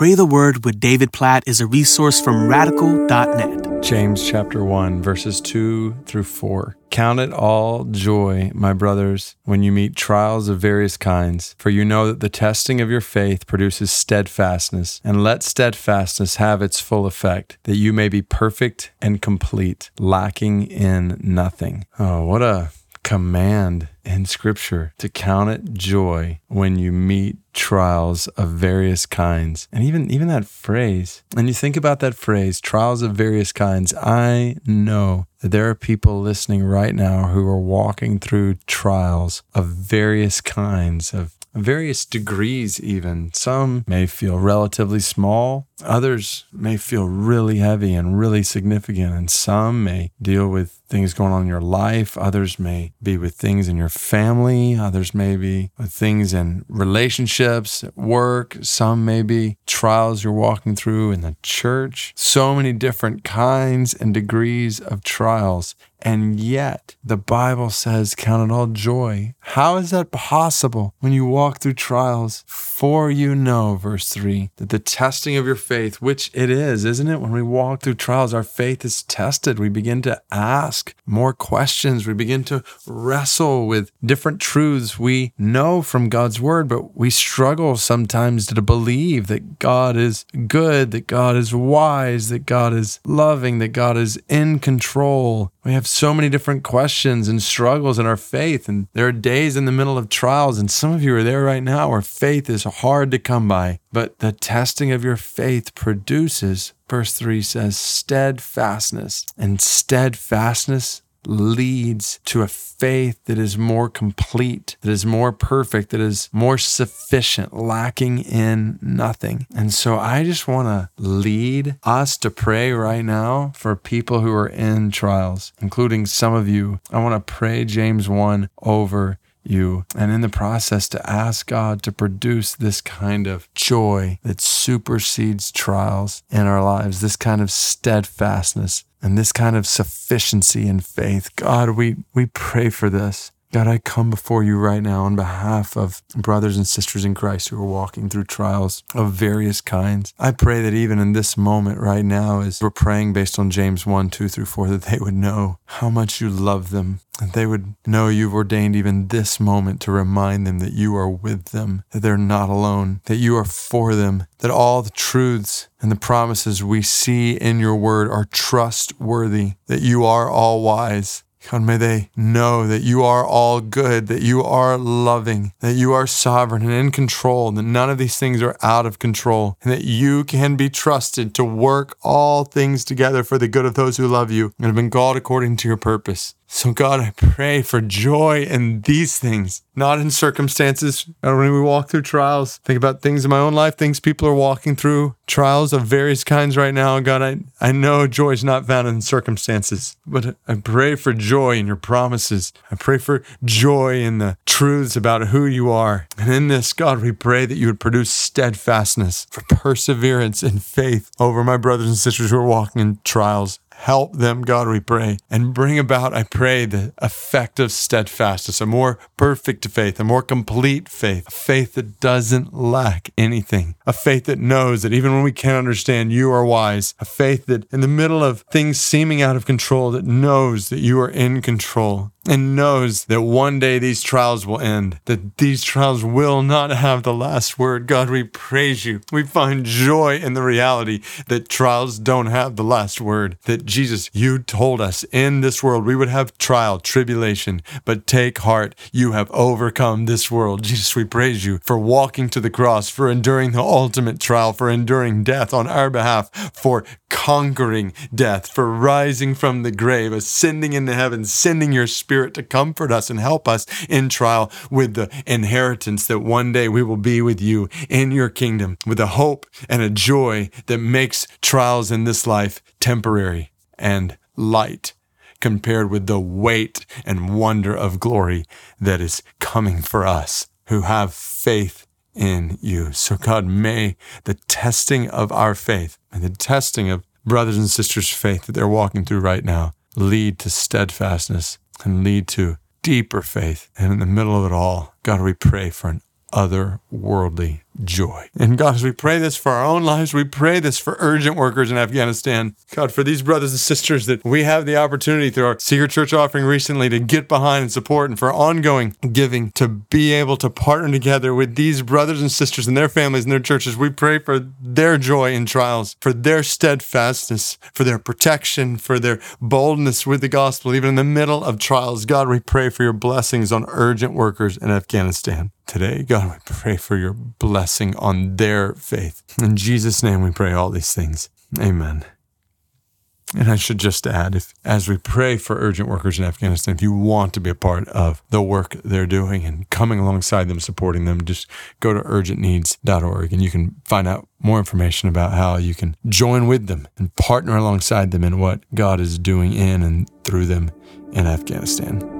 Pray the Word with David Platt is a resource from radical.net. James chapter 1, verses 2 through 4. Count it all joy, my brothers, when you meet trials of various kinds, for you know that the testing of your faith produces steadfastness, and let steadfastness have its full effect, that you may be perfect and complete, lacking in nothing. Oh, what a command in scripture to count it joy when you meet trials of various kinds. And even even that phrase and you think about that phrase trials of various kinds i know that there are people listening right now who are walking through trials of various kinds of various degrees, even. Some may feel relatively small, others may feel really heavy and really significant, and some may deal with things going on in your life. Others may be with things in your family. Others may be with things in relationships, at work. Some may be trials you're walking through in the church. So many different kinds and degrees of trials. And yet, the Bible says, Count it all joy. How is that possible when you walk through trials? For you know, verse 3, that the testing of your faith, which it is, isn't it? When we walk through trials, our faith is tested. We begin to ask more questions. We begin to wrestle with different truths we know from God's word, but we struggle sometimes to believe that God is good, that God is wise, that God is loving, that God is in control. We have so many different questions and struggles in our faith, and there are days in the middle of trials, and some of you are there right now where faith is hard to come by. But the testing of your faith produces, verse 3 says, steadfastness, and steadfastness leads to a faith that is more complete, that is more perfect, that is more sufficient, lacking in nothing. And so I just want to lead us to pray right now for people who are in trials, including some of you. I want to pray James 1 over you and in the process to ask God to produce this kind of joy that supersedes trials in our lives, this kind of steadfastness and this kind of sufficiency in faith. God, we, we pray for this. God, I come before you right now on behalf of brothers and sisters in Christ who are walking through trials of various kinds. I pray that even in this moment right now, as we're praying based on James 1, 2 through 4, that they would know how much you love them, that they would know you've ordained even this moment to remind them that you are with them, that they're not alone, that you are for them, that all the truths and the promises we see in your word are trustworthy, that you are all wise, God, may they know that you are all good, that you are loving, that you are sovereign and in control, that none of these things are out of control, and that you can be trusted to work all things together for the good of those who love you and have been called according to your purpose. So, God, I pray for joy in these things, not in circumstances. When we walk through trials, think about things in my own life, things people are walking through, trials of various kinds right now. God, I, I know joy is not found in circumstances, but I pray for joy in your promises. I pray for joy in the truths about who you are. And in this, God, we pray that you would produce steadfastness for perseverance and faith over my brothers and sisters who are walking in trials. Help them, God, we pray, and bring about, I pray, the effect of steadfastness, a more perfect faith, a more complete faith, a faith that doesn't lack anything, a faith that knows that even when we can't understand, you are wise, a faith that in the middle of things seeming out of control, that knows that you are in control and knows that one day these trials will end, that these trials will not have the last word. God, we praise you. We find joy in the reality that trials don't have the last word. That Jesus, you told us in this world we would have trial, tribulation, but take heart, you have overcome this world. Jesus, we praise you for walking to the cross, for enduring the ultimate trial, for enduring death on our behalf, for conquering death, for rising from the grave, ascending into heaven, sending your spirit Spirit to comfort us and help us in trial with the inheritance that one day we will be with you in your kingdom with a hope and a joy that makes trials in this life temporary and light compared with the weight and wonder of glory that is coming for us who have faith in you. So, God, may the testing of our faith and the testing of brothers and sisters' faith that they're walking through right now lead to steadfastness and lead to deeper faith. And in the middle of it all, God, we pray for an otherworldly joy. And God, as we pray this for our own lives, we pray this for urgent workers in Afghanistan. God, for these brothers and sisters that we have the opportunity through our Secret Church offering recently to get behind and support and for ongoing giving to be able to partner together with these brothers and sisters and their families and their churches. We pray for their joy in trials, for their steadfastness, for their protection, for their boldness with the gospel, even in the middle of trials. God, we pray for your blessings on urgent workers in Afghanistan today. God, we pray for your blessing on their faith. In Jesus' name, we pray all these things. Amen. And I should just add, if as we pray for urgent workers in Afghanistan, if you want to be a part of the work they're doing and coming alongside them, supporting them, just go to urgentneeds.org and you can find out more information about how you can join with them and partner alongside them in what God is doing in and through them in Afghanistan.